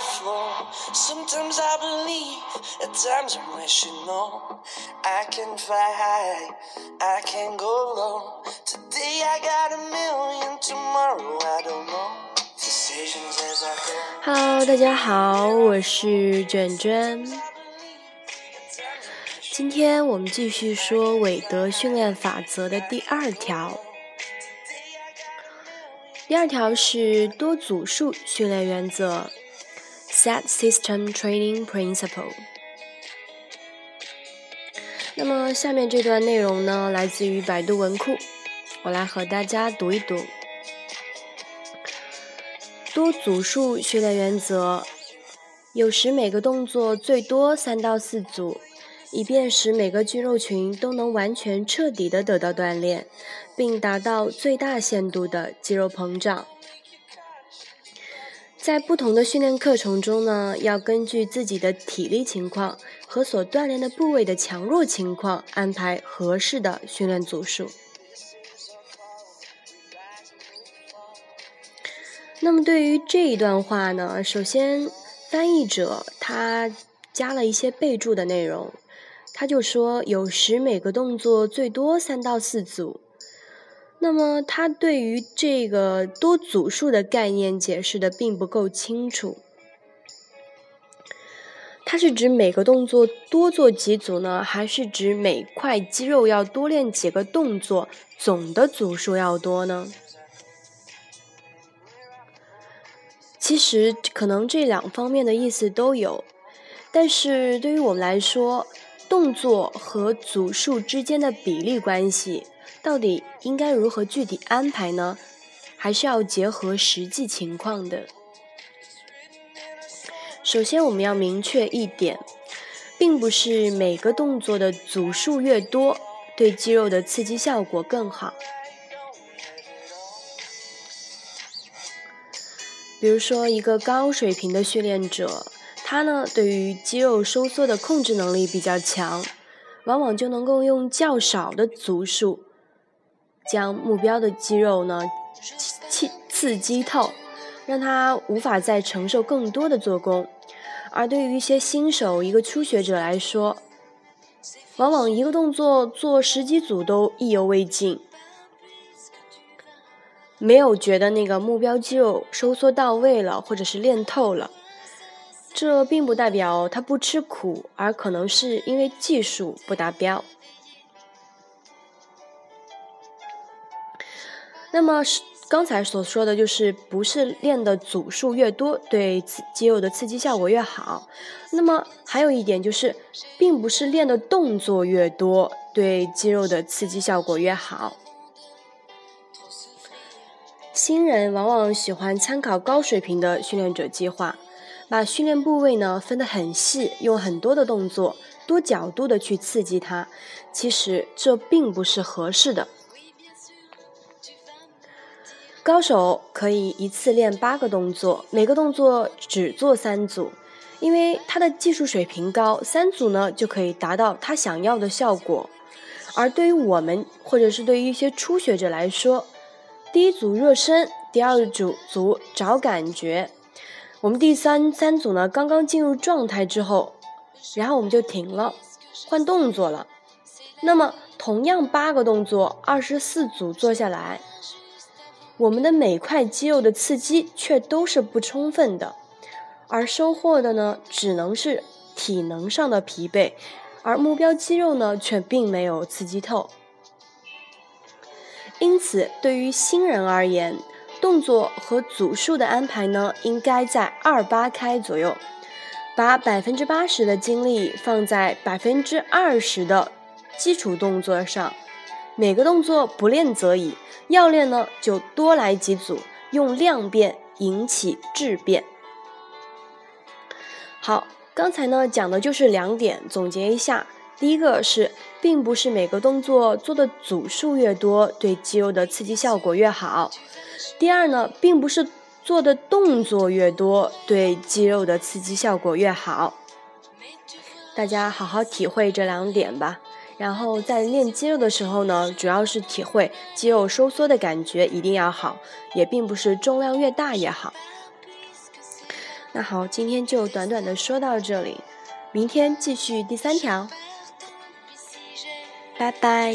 I go, to anywhere I flow. Sometimes I believe, at times I wish you know. I can fly high, I can go low. Today I got a million, tomorrow I don't know. Decisions as I go. Hello，大家好，我是卷卷。今天我们继续说韦德训练法则的第二条。第二条是多组数训练原则 （Set System Training Principle）。那么下面这段内容呢，来自于百度文库，我来和大家读一读。多组数训练原则，有时每个动作最多三到四组。以便使每个肌肉群都能完全彻底的得到锻炼，并达到最大限度的肌肉膨胀。在不同的训练课程中呢，要根据自己的体力情况和所锻炼的部位的强弱情况，安排合适的训练组数。那么对于这一段话呢，首先翻译者他加了一些备注的内容。他就说，有时每个动作最多三到四组。那么，他对于这个多组数的概念解释的并不够清楚。它是指每个动作多做几组呢，还是指每块肌肉要多练几个动作，总的组数要多呢？其实，可能这两方面的意思都有，但是对于我们来说。动作和组数之间的比例关系，到底应该如何具体安排呢？还是要结合实际情况的。首先，我们要明确一点，并不是每个动作的组数越多，对肌肉的刺激效果更好。比如说，一个高水平的训练者。他呢，对于肌肉收缩的控制能力比较强，往往就能够用较少的组数，将目标的肌肉呢刺刺激透，让他无法再承受更多的做工。而对于一些新手、一个初学者来说，往往一个动作做十几组都意犹未尽，没有觉得那个目标肌肉收缩到位了，或者是练透了。这并不代表他不吃苦，而可能是因为技术不达标。那么刚才所说的就是，不是练的组数越多，对肌肉的刺激效果越好。那么还有一点就是，并不是练的动作越多，对肌肉的刺激效果越好。新人往往喜欢参考高水平的训练者计划。把训练部位呢分得很细，用很多的动作、多角度的去刺激它，其实这并不是合适的。高手可以一次练八个动作，每个动作只做三组，因为他的技术水平高，三组呢就可以达到他想要的效果。而对于我们，或者是对于一些初学者来说，第一组热身，第二组组找感觉。我们第三三组呢，刚刚进入状态之后，然后我们就停了，换动作了。那么，同样八个动作，二十四组做下来，我们的每块肌肉的刺激却都是不充分的，而收获的呢，只能是体能上的疲惫，而目标肌肉呢，却并没有刺激透。因此，对于新人而言，动作和组数的安排呢，应该在二八开左右，把百分之八十的精力放在百分之二十的基础动作上。每个动作不练则已，要练呢就多来几组，用量变引起质变。好，刚才呢讲的就是两点，总结一下：第一个是，并不是每个动作做的组数越多，对肌肉的刺激效果越好。第二呢，并不是做的动作越多，对肌肉的刺激效果越好。大家好好体会这两点吧。然后在练肌肉的时候呢，主要是体会肌肉收缩的感觉一定要好，也并不是重量越大越好。那好，今天就短短的说到这里，明天继续第三条，拜拜。